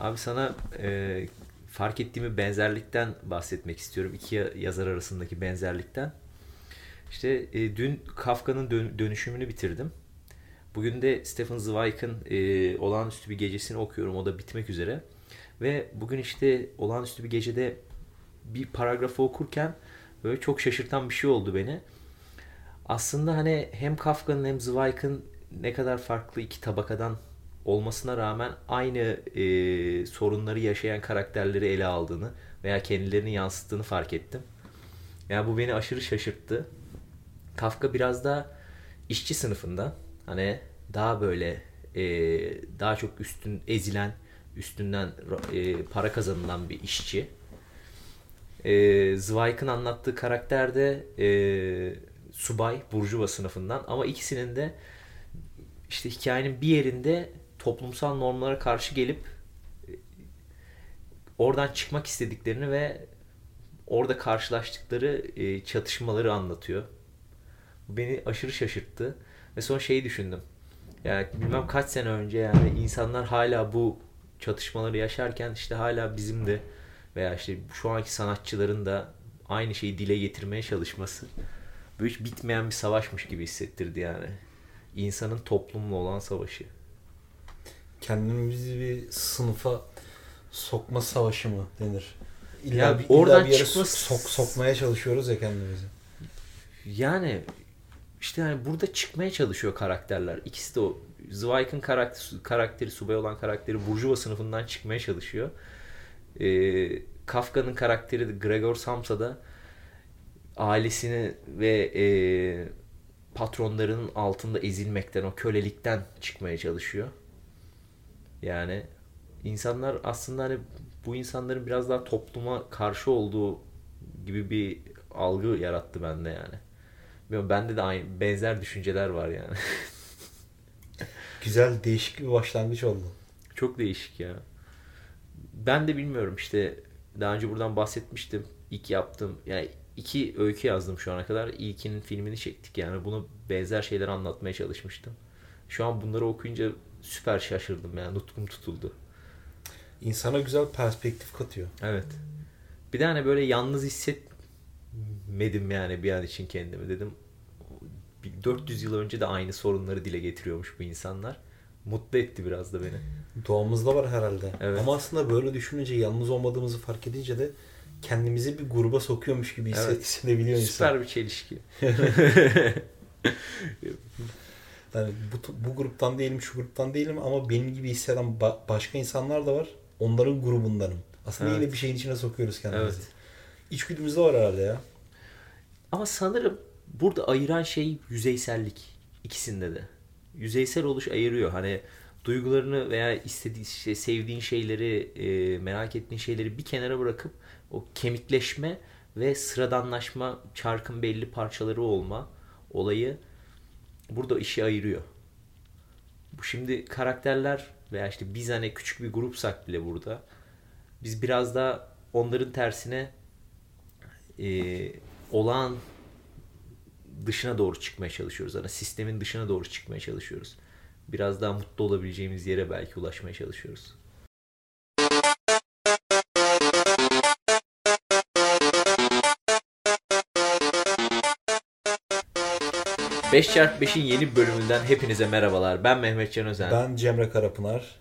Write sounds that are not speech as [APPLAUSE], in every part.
Abi sana e, fark ettiğimi benzerlikten bahsetmek istiyorum. İki yazar arasındaki benzerlikten. İşte e, dün Kafka'nın dön- dönüşümünü bitirdim. Bugün de Stephen Zweig'ın e, Olağanüstü Bir Gecesini okuyorum. O da bitmek üzere. Ve bugün işte Olağanüstü Bir Gece'de bir paragrafı okurken böyle çok şaşırtan bir şey oldu beni. Aslında hani hem Kafka'nın hem Zweig'ın ne kadar farklı iki tabakadan olmasına rağmen aynı e, sorunları yaşayan karakterleri ele aldığını veya kendilerini yansıttığını fark ettim. Yani bu beni aşırı şaşırttı. Kafka biraz da işçi sınıfında hani daha böyle e, daha çok üstün ezilen üstünden e, para kazanılan bir işçi. E, Zweig'ın anlattığı karakter de e, subay, burjuva sınıfından ama ikisinin de işte hikayenin bir yerinde toplumsal normlara karşı gelip e, oradan çıkmak istediklerini ve orada karşılaştıkları e, çatışmaları anlatıyor. Bu beni aşırı şaşırttı. Ve sonra şeyi düşündüm. Yani bilmem kaç sene önce yani insanlar hala bu çatışmaları yaşarken işte hala bizim de veya işte şu anki sanatçıların da aynı şeyi dile getirmeye çalışması böyle hiç bitmeyen bir savaşmış gibi hissettirdi yani. İnsanın toplumla olan savaşı. Kendimizi bir sınıfa sokma savaşı mı denir? İlla Ya bir, oradan illa bir yere çıkması- sok, sokmaya çalışıyoruz ya kendimizi. Yani işte yani burada çıkmaya çalışıyor karakterler. İkisi de o Zweig'ın karakteri, karakteri, subay olan karakteri Burjuva sınıfından çıkmaya çalışıyor. Ee, Kafka'nın karakteri de Gregor Samsa da ailesini ve e, patronlarının altında ezilmekten, o kölelikten çıkmaya çalışıyor. Yani insanlar aslında hani bu insanların biraz daha topluma karşı olduğu gibi bir algı yarattı bende yani. Bilmiyorum bende de aynı benzer düşünceler var yani. [LAUGHS] Güzel, değişik bir başlangıç oldu. Çok değişik ya. Ben de bilmiyorum işte daha önce buradan bahsetmiştim. İlk yaptım yani iki öykü yazdım şu ana kadar. İlkinin filmini çektik yani bunu benzer şeyler anlatmaya çalışmıştım. Şu an bunları okuyunca süper şaşırdım yani nutkum tutuldu. İnsana güzel perspektif katıyor. Evet. Bir de hani böyle yalnız hissetmedim yani bir an için kendimi dedim. Bir 400 yıl önce de aynı sorunları dile getiriyormuş bu insanlar. Mutlu etti biraz da beni. Doğamızda var herhalde. Evet. Ama aslında böyle düşününce, yalnız olmadığımızı fark edince de kendimizi bir gruba sokuyormuş gibi hisse- Evet. hissedebiliyor insan. Süper bir çelişki. [LAUGHS] [LAUGHS] Yani bu, bu gruptan değilim, şu gruptan değilim ama benim gibi hisseden ba- başka insanlar da var. Onların grubundanım. Aslında Evet. yine bir şeyin içine sokuyoruz kendimizi. Evet. İçgüdümüzde var herhalde ya. Ama sanırım burada ayıran şey yüzeysellik ikisinde de. Yüzeysel oluş ayırıyor. Hani duygularını veya istediğin şey, sevdiğin şeyleri, e, merak ettiğin şeyleri bir kenara bırakıp o kemikleşme ve sıradanlaşma, çarkın belli parçaları olma olayı burada işi ayırıyor. Bu şimdi karakterler veya işte biz hani küçük bir grupsak bile burada biz biraz da onların tersine e, olağan dışına doğru çıkmaya çalışıyoruz. Hani sistemin dışına doğru çıkmaya çalışıyoruz. Biraz daha mutlu olabileceğimiz yere belki ulaşmaya çalışıyoruz. Beş çarpı 5'in yeni bölümünden hepinize merhabalar. Ben Mehmet Can Özen. Ben Cemre Karapınar.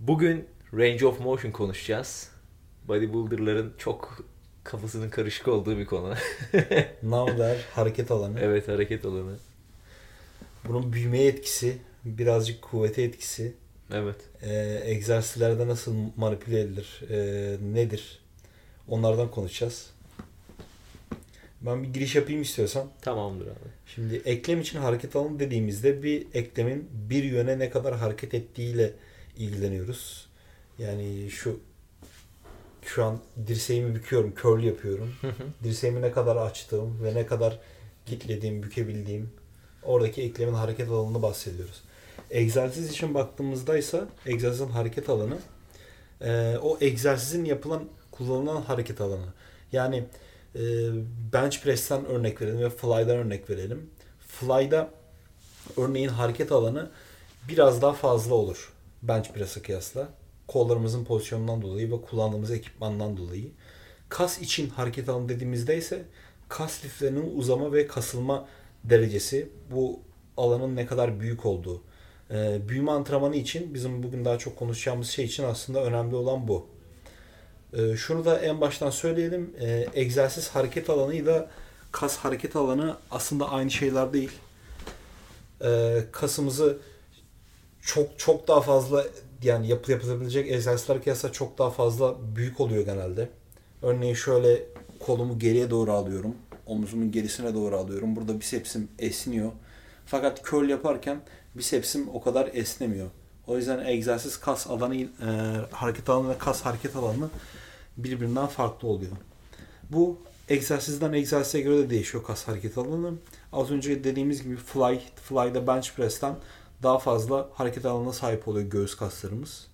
Bugün Range of Motion konuşacağız. Bodybuilder'ların çok kafasının karışık olduğu bir konu. [LAUGHS] Navler, hareket alanı. evet hareket alanı. Bunun büyümeye etkisi, birazcık kuvvete etkisi. Evet. e, egzersizlerde nasıl manipüle edilir, e, nedir? Onlardan konuşacağız. Ben bir giriş yapayım istiyorsan. Tamamdır abi. Şimdi eklem için hareket alanı dediğimizde bir eklemin bir yöne ne kadar hareket ettiğiyle ilgileniyoruz. Yani şu şu an dirseğimi büküyorum, curl yapıyorum. Dirseğimi ne kadar açtığım ve ne kadar kitlediğim, bükebildiğim oradaki eklemin hareket alanını bahsediyoruz. Egzersiz için baktığımızda ise egzersizin hareket alanı o egzersizin yapılan kullanılan hareket alanı. Yani e, bench press'ten örnek verelim ve fly'dan örnek verelim. Fly'da örneğin hareket alanı biraz daha fazla olur bench press'e kıyasla. Kollarımızın pozisyonundan dolayı ve kullandığımız ekipmandan dolayı. Kas için hareket alanı dediğimizde ise kas liflerinin uzama ve kasılma derecesi bu alanın ne kadar büyük olduğu. Ee, büyüme antrenmanı için bizim bugün daha çok konuşacağımız şey için aslında önemli olan bu. Ee, şunu da en baştan söyleyelim. Ee, egzersiz hareket alanıyla kas hareket alanı aslında aynı şeyler değil. Ee, kasımızı çok çok daha fazla yani yapı yapılabilecek egzersizler kıyasla çok daha fazla büyük oluyor genelde. Örneğin şöyle kolumu geriye doğru alıyorum. Omuzumun gerisine doğru alıyorum. Burada bisepsim esniyor. Fakat curl yaparken bisepsim o kadar esnemiyor. O yüzden egzersiz kas alanı, e, hareket alanı ve kas hareket alanı birbirinden farklı oluyor. Bu egzersizden egzersize göre de değişiyor kas hareket alanı. Az önce dediğimiz gibi fly, fly'da bench press'ten daha fazla hareket alanına sahip oluyor göğüs kaslarımız.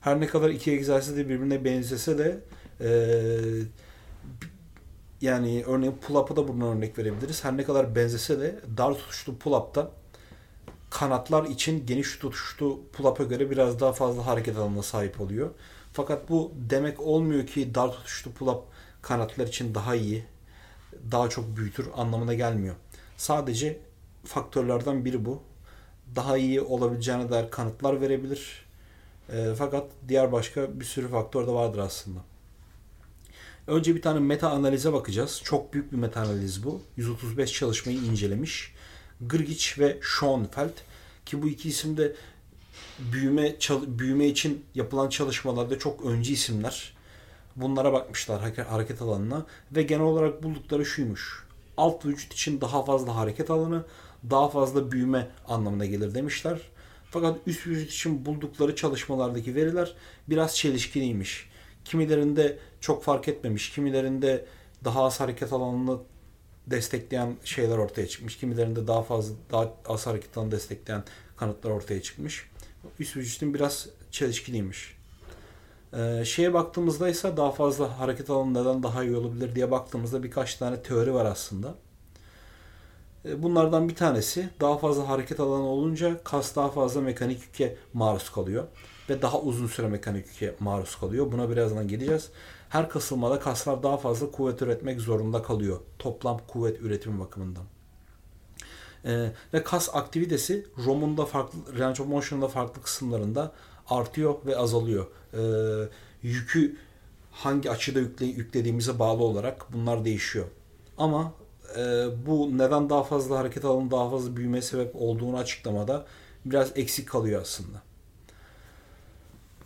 Her ne kadar iki egzersiz de birbirine benzese de e, yani örneğin pull-up'a da bundan örnek verebiliriz. Her ne kadar benzese de dar tutuşlu pull-up'ta kanatlar için geniş tutuşlu pull-up'a göre biraz daha fazla hareket alanına sahip oluyor. Fakat bu demek olmuyor ki dar tutuşlu pull-up kanatlar için daha iyi, daha çok büyütür anlamına gelmiyor. Sadece faktörlerden biri bu. Daha iyi olabileceğine dair kanıtlar verebilir. E, fakat diğer başka bir sürü faktör de vardır aslında. Önce bir tane meta analize bakacağız. Çok büyük bir meta analiz bu. 135 çalışmayı incelemiş. Grgic ve Schoenfeld ki bu iki isim de büyüme büyüme için yapılan çalışmalarda çok öncü isimler. Bunlara bakmışlar hareket alanına ve genel olarak buldukları şuymuş. Alt vücut için daha fazla hareket alanı, daha fazla büyüme anlamına gelir demişler. Fakat üst vücut için buldukları çalışmalardaki veriler biraz çelişkiliymiş. Kimilerinde çok fark etmemiş, kimilerinde daha az hareket alanını destekleyen şeyler ortaya çıkmış. Kimilerinde daha fazla daha az hareket alanını destekleyen kanıtlar ortaya çıkmış. Üst vücudun biraz çelişkiliymiş. Ee, şeye baktığımızda ise daha fazla hareket alanı neden daha iyi olabilir diye baktığımızda birkaç tane teori var aslında. Ee, bunlardan bir tanesi daha fazla hareket alanı olunca kas daha fazla mekanik yüke maruz kalıyor ve daha uzun süre mekanik yüke maruz kalıyor. Buna birazdan geleceğiz. Her kasılmada kaslar daha fazla kuvvet üretmek zorunda kalıyor. Toplam kuvvet üretimi bakımından. Ee, ve kas aktivitesi ROM'un da farklı, range of motion'da farklı kısımlarında artıyor ve azalıyor. Ee, yükü hangi açıda yükle, yüklediğimize bağlı olarak bunlar değişiyor. Ama e, bu neden daha fazla hareket alanı daha fazla büyüme sebep olduğunu açıklamada biraz eksik kalıyor aslında.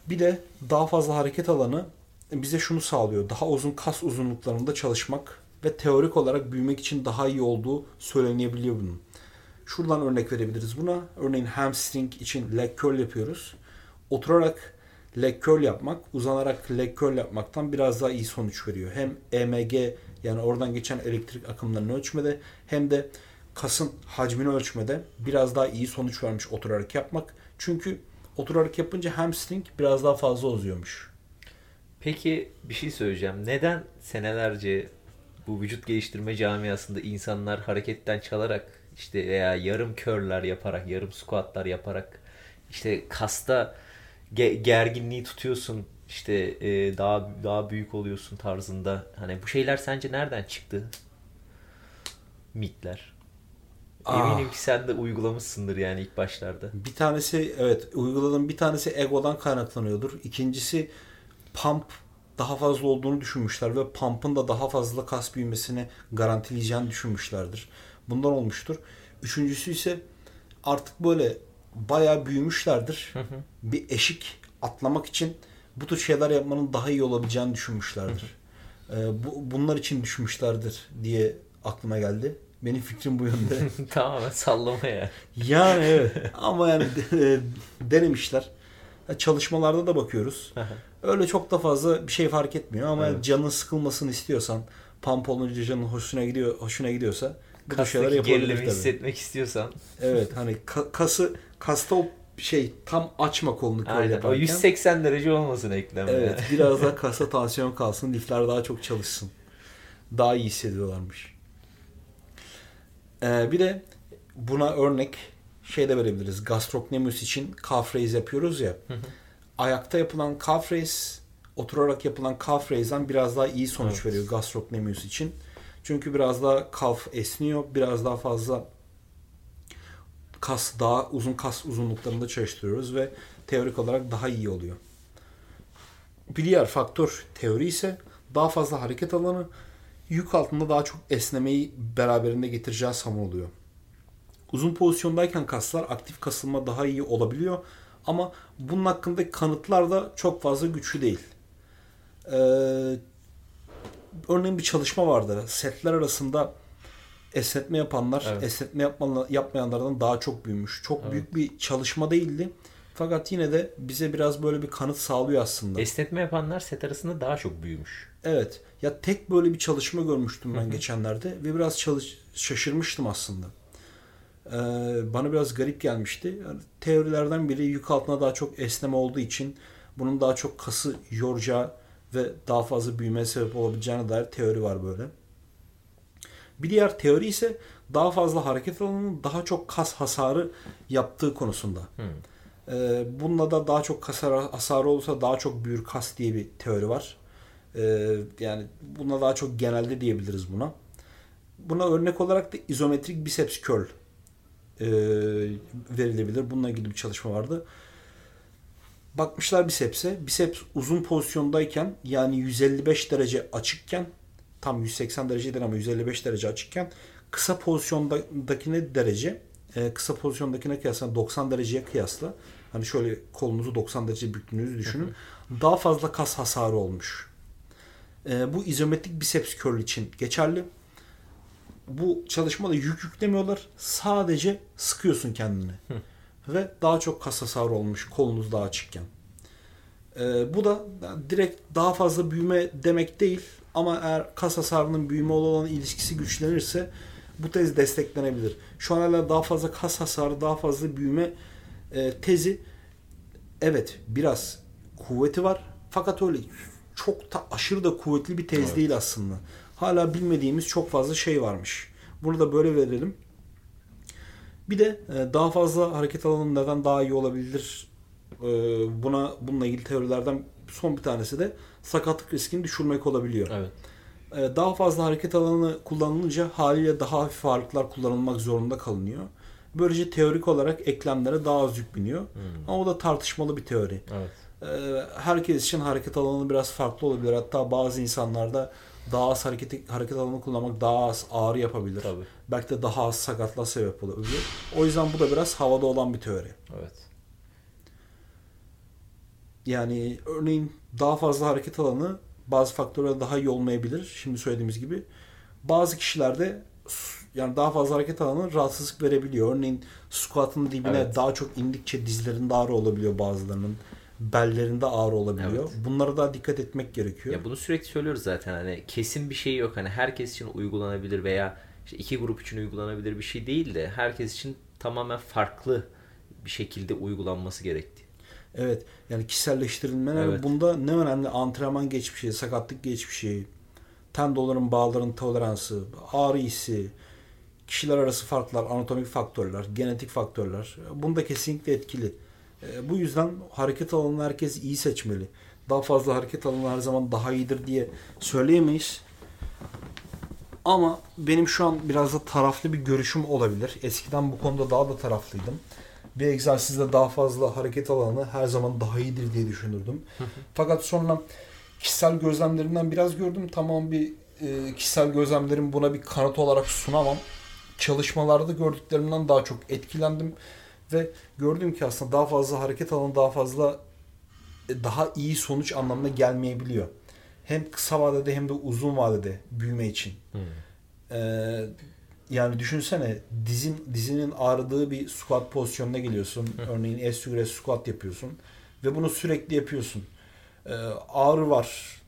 Bir de daha fazla hareket alanı bize şunu sağlıyor. Daha uzun kas uzunluklarında çalışmak ve teorik olarak büyümek için daha iyi olduğu söylenebiliyor bunun. Şuradan örnek verebiliriz buna. Örneğin hamstring için leg curl yapıyoruz. Oturarak leg curl yapmak, uzanarak leg curl yapmaktan biraz daha iyi sonuç veriyor. Hem EMG yani oradan geçen elektrik akımlarını ölçmede hem de kasın hacmini ölçmede biraz daha iyi sonuç vermiş oturarak yapmak. Çünkü oturarak yapınca hamstring biraz daha fazla uzuyormuş. Peki bir şey söyleyeceğim. Neden senelerce bu vücut geliştirme camiasında insanlar hareketten çalarak işte veya yarım körler yaparak, yarım squatlar yaparak işte kasta ge- gerginliği tutuyorsun işte e, daha daha büyük oluyorsun tarzında. Hani bu şeyler sence nereden çıktı? Mitler. Eminim ah. ki sen de uygulamışsındır yani ilk başlarda. Bir tanesi evet uyguladım. Bir tanesi egodan kaynaklanıyordur. İkincisi pump daha fazla olduğunu düşünmüşler ve pump'ın da daha fazla kas büyümesini garantileyeceğini düşünmüşlerdir. Bundan olmuştur. Üçüncüsü ise artık böyle bayağı büyümüşlerdir. Hı hı. Bir eşik atlamak için bu tür şeyler yapmanın daha iyi olabileceğini düşünmüşlerdir. Hı. Ee, bu, bunlar için düşünmüşlerdir diye aklıma geldi. Benim fikrim bu yönde. [LAUGHS] Tamamen sallama ya. Yani evet. Ama yani de, denemişler. Çalışmalarda da bakıyoruz. Öyle çok da fazla bir şey fark etmiyor ama evet. canın sıkılmasını istiyorsan, pump olunca canın hoşuna gidiyor, hoşuna gidiyorsa bu şeyler yapabilir tabii. hissetmek istiyorsan. Evet [LAUGHS] hani ka- kası kasta o şey tam açma kolunu Aynen, yaparken. O 180 derece olmasın eklem. Evet yani. [LAUGHS] biraz daha kasa tansiyon kalsın lifler daha çok çalışsın. Daha iyi hissediyorlarmış. Ee, bir de buna örnek şey de verebiliriz. Gastrocnemius için calf raise yapıyoruz ya. Hı hı. ayakta yapılan calf raise oturarak yapılan calf raise'den biraz daha iyi sonuç Evet. veriyor gastrocnemius için. Çünkü biraz daha calf esniyor. Biraz daha fazla kas daha uzun kas uzunluklarında çalıştırıyoruz ve teorik olarak daha iyi oluyor. Bir diğer faktör teori ise daha fazla hareket alanı yük altında daha çok esnemeyi beraberinde getireceği zaman oluyor. Uzun pozisyondayken kaslar aktif kasılma daha iyi olabiliyor ama bunun hakkındaki kanıtlar da çok fazla güçlü değil. Ee, örneğin bir çalışma vardı. Setler arasında esnetme yapanlar Evet. esnetme yapma, yapmayanlardan daha çok büyümüş. Çok Evet. büyük bir çalışma değildi. Fakat yine de bize biraz böyle bir kanıt sağlıyor aslında. Esnetme yapanlar set arasında daha çok büyümüş. Evet. Ya tek böyle bir çalışma görmüştüm ben geçenlerde ve biraz çalış şaşırmıştım aslında. Ee, bana biraz garip gelmişti. Yani teorilerden biri yük altına daha çok esneme olduğu için bunun daha çok kası yoracağı ve daha fazla büyümeye sebep olabileceğine dair teori var böyle. Bir diğer teori ise daha fazla hareket alanının daha çok kas hasarı yaptığı konusunda. Hı. Ee, bununla da daha çok kas hasarı olursa daha çok büyür kas diye bir teori var. Ee, yani buna daha çok genelde diyebiliriz buna. Buna örnek olarak da izometrik biceps curl e, verilebilir. Bununla ilgili bir çalışma vardı. Bakmışlar biceps'e. Biceps uzun pozisyondayken yani 155 derece açıkken tam 180 derece değil ama 155 derece açıkken kısa pozisyondakine derece e, kısa pozisyondakine kıyasla 90 dereceye kıyasla hani şöyle kolunuzu 90 derece büktüğünüzü düşünün. Daha fazla kas hasarı olmuş. E, bu izometrik biceps curl için geçerli. Bu çalışmada yük yüklemiyorlar. Sadece sıkıyorsun kendini. Ve daha çok kas hasarı olmuş kolunuz daha açıkken. E, bu da direkt daha fazla büyüme demek değil. Ama eğer kas hasarının büyüme olan ilişkisi güçlenirse bu tez desteklenebilir. Şu an hala daha fazla kas hasarı, daha fazla büyüme e, tezi evet biraz kuvveti var. Fakat öyle çok da aşırı da kuvvetli bir tez Evet. değil aslında. Hala bilmediğimiz çok fazla şey varmış. Bunu da böyle verelim. Bir de e, daha fazla hareket alanı neden daha iyi olabilir? E, buna bununla ilgili teorilerden son bir tanesi de sakatlık riskini düşürmek olabiliyor. Evet. E, daha fazla hareket alanı kullanılınca haliyle daha hafif ağırlıklar kullanılmak zorunda kalınıyor. Böylece teorik olarak eklemlere daha az yük biniyor. Hmm. Ama o da tartışmalı bir teori. Evet. E, herkes için hareket alanı biraz farklı olabilir. Hatta bazı insanlarda daha az hareket, hareket alanı kullanmak daha az ağrı yapabilir. Tabii. Belki de daha az sakatlığa sebep olabilir. O yüzden bu da biraz havada olan bir teori. Evet. Yani örneğin daha fazla hareket alanı bazı faktörlere daha iyi olmayabilir. Şimdi söylediğimiz gibi. Bazı kişilerde yani daha fazla hareket alanı rahatsızlık verebiliyor. Örneğin squat'ın dibine Evet. daha çok indikçe dizlerinde ağrı olabiliyor bazılarının. Bellerinde ağrı olabiliyor. Evet. Bunlara daha dikkat etmek gerekiyor. Ya bunu sürekli söylüyoruz zaten hani kesin bir şey yok hani herkes için uygulanabilir veya işte iki grup için uygulanabilir bir şey değil de herkes için tamamen farklı bir şekilde uygulanması gerektiği. Evet. Yani kişiselleştirilme Evet. bunda ne önemli? Antrenman geçmişi, sakatlık geçmişi, tendonların, bağların toleransı, ağrı hissi, kişiler arası farklar, anatomik faktörler, genetik faktörler. Bunda kesinlikle etkili. E, Bu yüzden hareket alanını herkes iyi seçmeli. Daha fazla hareket alanı her zaman daha iyidir diye söyleyemeyiz. Ama benim şu an biraz da taraflı bir görüşüm olabilir. Eskiden bu konuda daha da taraflıydım. Bir egzersizde daha fazla hareket alanı her zaman daha iyidir diye düşünürdüm. Fakat sonra kişisel gözlemlerimden biraz gördüm. Tamam bir e, kişisel gözlemlerim buna bir kanıt olarak sunamam. Çalışmalarda gördüklerimden daha çok etkilendim ve gördüm ki aslında daha fazla hareket alanı daha fazla e, daha iyi sonuç anlamına gelmeyebiliyor. Hem kısa vadede hem de uzun vadede büyüme için. Ee, yani düşünsene dizin dizinin ağrıdığı bir squat pozisyonuna geliyorsun. Örneğin S squat yapıyorsun ve bunu sürekli yapıyorsun. Ee, ağrı var.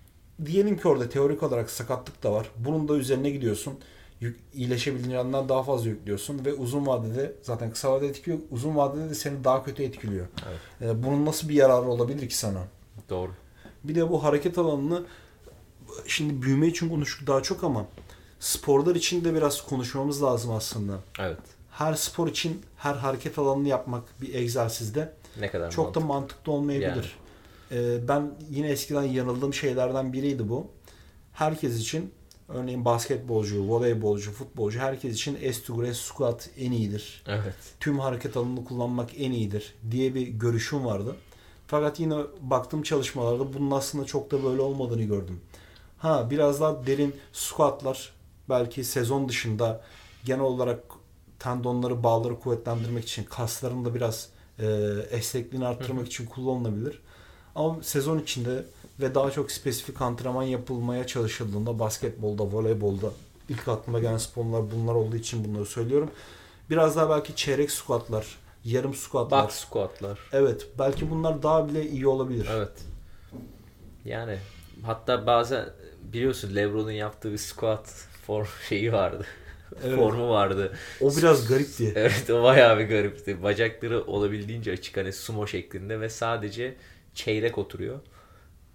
Diyelim ki orada teorik olarak sakatlık da var. Bunun da üzerine gidiyorsun. Yük, iyileşebileceğinden daha fazla yüklüyorsun ve uzun vadede zaten kısa vadede etkiliyor. Uzun vadede de seni daha kötü etkiliyor. Evet. Ee, bunun nasıl bir yararı olabilir ki sana? Doğru. Bir de bu hareket alanını şimdi büyüme için konuştuk daha çok ama sporlar için de biraz konuşmamız lazım aslında. Evet. Her spor için her hareket alanını yapmak bir egzersizde Ne kadar çok da mantıklı. mantıklı olmayabilir. Ee, ben yine eskiden yanıldığım şeylerden biriydi bu. Herkes için örneğin basketbolcu, voleybolcu, futbolcu herkes için S2 squat en iyidir. Evet. Tüm hareket alanını kullanmak en iyidir diye bir görüşüm vardı. Fakat yine baktığım çalışmalarda bunun aslında çok da böyle olmadığını gördüm. Ha biraz daha derin squatlar belki sezon dışında genel olarak tendonları, bağları kuvvetlendirmek için, kasların da biraz e, esnekliğini arttırmak için kullanılabilir. Ama sezon içinde ve daha çok spesifik antrenman yapılmaya çalışıldığında basketbolda, voleybolda ilk aklıma gelen sporlar bunlar olduğu için bunları söylüyorum. Biraz daha belki çeyrek squatlar, yarım squatlar. Box squatlar. Evet, belki bunlar daha bile iyi olabilir. Evet. Yani hatta bazen biliyorsun LeBron'un yaptığı bir squat form [LAUGHS] şeyi vardı. Evet. Formu vardı. O biraz garipti. Evet o bayağı bir garipti. Bacakları olabildiğince açık hani sumo şeklinde ve sadece çeyrek oturuyor.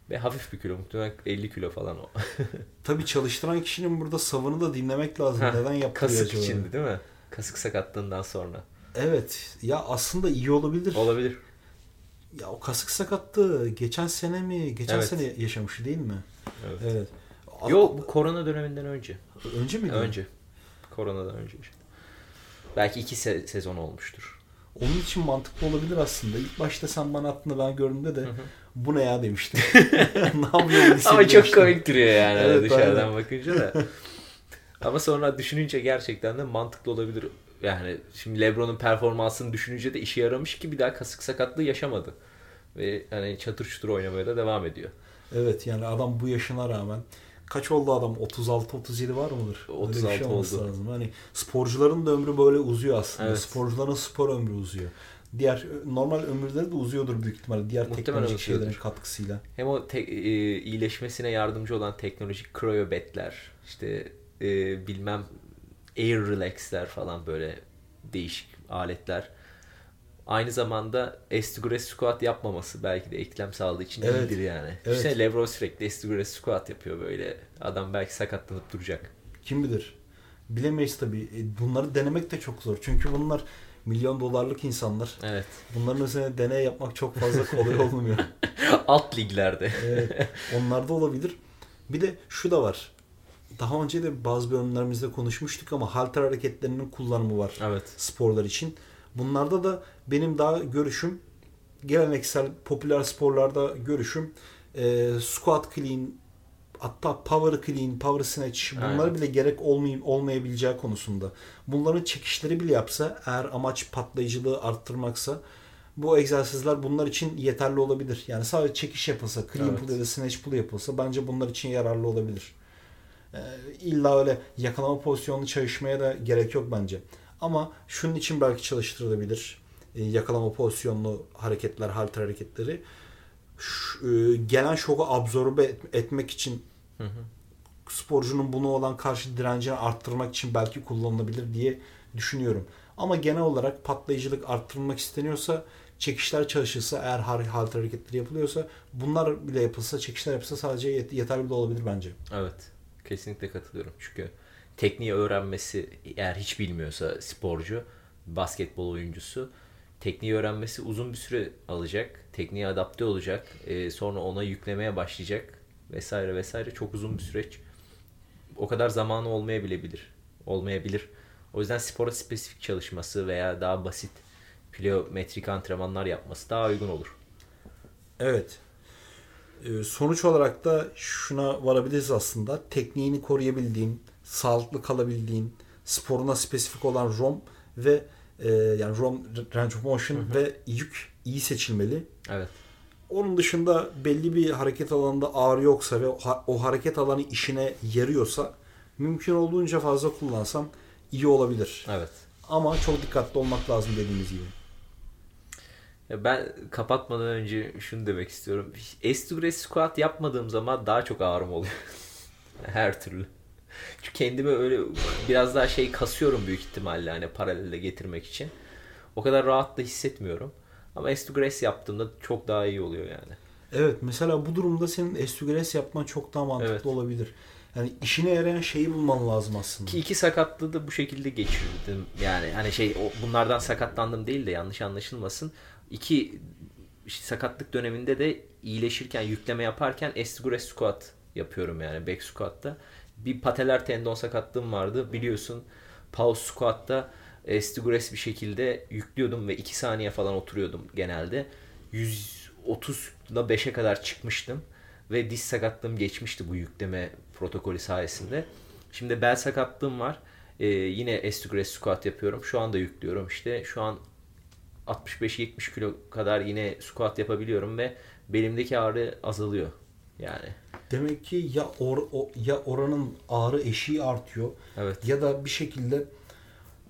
Ve hafif bir kilo muhtemelen 50 kilo falan o. [LAUGHS] Tabii çalıştıran kişinin burada savını da dinlemek lazım. Ha, Neden yapılıyor Kasık acaba? içindi değil mi? Kasık sakatlığından sonra. Evet. Ya aslında iyi olabilir. Olabilir. Ya o kasık sakatlığı geçen sene mi? Geçen Evet. sene yaşamış değil mi? Evet. Evet. Yok bu korona döneminden önce. Önce miydi? Önce. Koronadan önce. Belki iki se- sezon olmuştur. Onun için mantıklı olabilir aslında. İlk başta sen bana attığında ben gördüğümde de bu ne ya demiştim. [LAUGHS] [LAUGHS] ne yapıyor bu Ama çok komik duruyor yani Evet, dışarıdan aynen. bakınca da. [LAUGHS] Ama sonra düşününce gerçekten de mantıklı olabilir. Yani şimdi LeBron'un performansını düşününce de işe yaramış ki bir daha kasık sakatlığı yaşamadı. Ve hani çatır çutur oynamaya da devam ediyor. Evet yani adam bu yaşına rağmen kaç oldu adam? 36-37 var mıdır? Öyle bir 36 şey olması oldu. Lazım. Hani sporcuların da ömrü böyle uzuyor aslında. Evet. Sporcuların spor ömrü uzuyor. Diğer normal ömürleri de uzuyordur büyük ihtimalle. Diğer Muhtemelen teknolojik uzuyordur. şeylerin katkısıyla. Hem o te- e, iyileşmesine yardımcı olan teknolojik cryobetler, işte e, bilmem air relaxler falan böyle değişik aletler. Aynı zamanda Estigures squat yapmaması belki de eklem sağlığı için Evet. iyidir yani. Evet. İşte Lebron sürekli Estigures squat yapıyor böyle. Adam belki sakatlanıp duracak. Kim bilir? Bilemeyiz tabii. E, Bunları denemek de çok zor. Çünkü bunlar milyon dolarlık insanlar. Evet. Bunların üzerine deney yapmak çok fazla kolay olmuyor. [LAUGHS] Alt liglerde. Evet, onlar da olabilir. Bir de şu da var. Daha önce de bazı bölümlerimizde konuşmuştuk ama halter hareketlerinin kullanımı var Evet. sporlar için. Bunlarda da benim daha görüşüm geleneksel popüler sporlarda görüşüm e, squat clean hatta power clean, power snatch bunlar Aynen. bile gerek olmay olmayabileceği konusunda. Bunların çekişleri bile yapsa eğer amaç patlayıcılığı arttırmaksa bu egzersizler bunlar için yeterli olabilir. Yani sadece çekiş yapılsa, clean Evet. pull ya da snatch pull yapılsa bence bunlar için yararlı olabilir. Ee, illa öyle yakalama pozisyonunu çalışmaya da gerek yok bence. Ama şunun için belki çalıştırılabilir. Ee, yakalama pozisyonlu hareketler, halter hareketleri. Ş- e, gelen şoku absorbe et- etmek için Hı hı. sporcunun bunu olan karşı direncini arttırmak için belki kullanılabilir diye düşünüyorum. Ama genel olarak patlayıcılık arttırılmak isteniyorsa çekişler çalışırsa eğer halter hareketleri yapılıyorsa bunlar bile yapılsa çekişler yapılsa sadece yet- yeterli de olabilir bence. Evet. Kesinlikle katılıyorum. Çünkü tekniği öğrenmesi eğer hiç bilmiyorsa sporcu, basketbol oyuncusu tekniği öğrenmesi uzun bir süre alacak. Tekniğe adapte olacak. Ee, sonra ona yüklemeye başlayacak. Vesaire vesaire. Çok uzun bir süreç. O kadar zamanı olmayabilir. Olmayabilir. O yüzden spora spesifik çalışması veya daha basit pliometrik antrenmanlar yapması daha uygun olur. Evet. Ee, Sonuç olarak da şuna varabiliriz aslında. Tekniğini koruyabildiğin, sağlıklı kalabildiğin, sporuna spesifik olan ROM ve e, yani ROM range of motion ve yük iyi seçilmeli. Evet. Onun dışında belli bir hareket alanında ağrı yoksa ve o hareket alanı işine yarıyorsa mümkün olduğunca fazla kullansan iyi olabilir. Evet. Ama çok dikkatli olmak lazım dediğimiz gibi. Ya ben kapatmadan önce şunu demek istiyorum. S2 squat yapmadığım zaman daha çok ağrım oluyor. [LAUGHS] Her türlü. Çünkü kendimi öyle biraz daha şey kasıyorum büyük ihtimalle hani paralelde getirmek için. O kadar rahat da hissetmiyorum. Ama S2 yaptığımda çok daha iyi oluyor yani. Evet mesela bu durumda senin S2GRS yapman çok daha mantıklı Evet. olabilir. Yani işine yarayan şeyi bulman lazım aslında. Ki iki sakatlığı da bu şekilde geçirdim. Yani hani şey bunlardan sakatlandım değil de yanlış anlaşılmasın. İki sakatlık döneminde de iyileşirken yükleme yaparken Estigures squat yapıyorum yani back squat'ta. Bir pateler tendon sakatlığım vardı biliyorsun. Pause squat'ta Estigures bir şekilde yüklüyordum ve 2 saniye falan oturuyordum genelde. 130'da 5'e kadar çıkmıştım ve diz sakatlığım geçmişti bu yükleme protokolü sayesinde. Şimdi bel sakatlığım var. Ee, yine Estigres squat yapıyorum. Şu anda yüklüyorum işte. Şu an 65-70 kilo kadar yine squat yapabiliyorum ve belimdeki ağrı azalıyor. Yani. Demek ki ya or, o, ya oranın ağrı eşiği artıyor Evet. ya da bir şekilde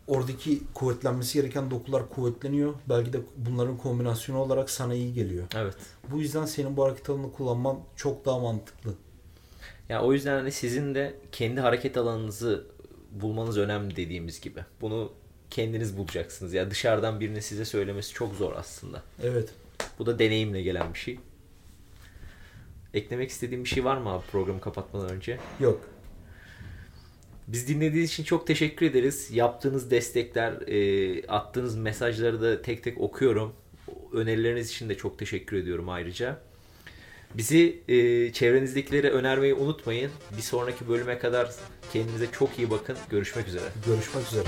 oradaki kuvvetlenmesi gereken dokular kuvvetleniyor. Belki de bunların kombinasyonu olarak sana iyi geliyor. Evet. Bu yüzden senin bu hareket alanını kullanman çok daha mantıklı. Ya o yüzden hani sizin de kendi hareket alanınızı bulmanız önemli dediğimiz gibi. Bunu kendiniz bulacaksınız. Ya dışarıdan birinin size söylemesi çok zor aslında. Evet. Bu da deneyimle gelen bir şey. Eklemek istediğim bir şey var mı abi programı kapatmadan önce? Yok. Biz dinlediğiniz için çok teşekkür ederiz. Yaptığınız destekler, e, attığınız mesajları da tek tek okuyorum. Önerileriniz için de çok teşekkür ediyorum ayrıca. Bizi e, çevrenizdekilere önermeyi unutmayın. Bir sonraki bölüme kadar kendinize çok iyi bakın. Görüşmek üzere. Görüşmek üzere.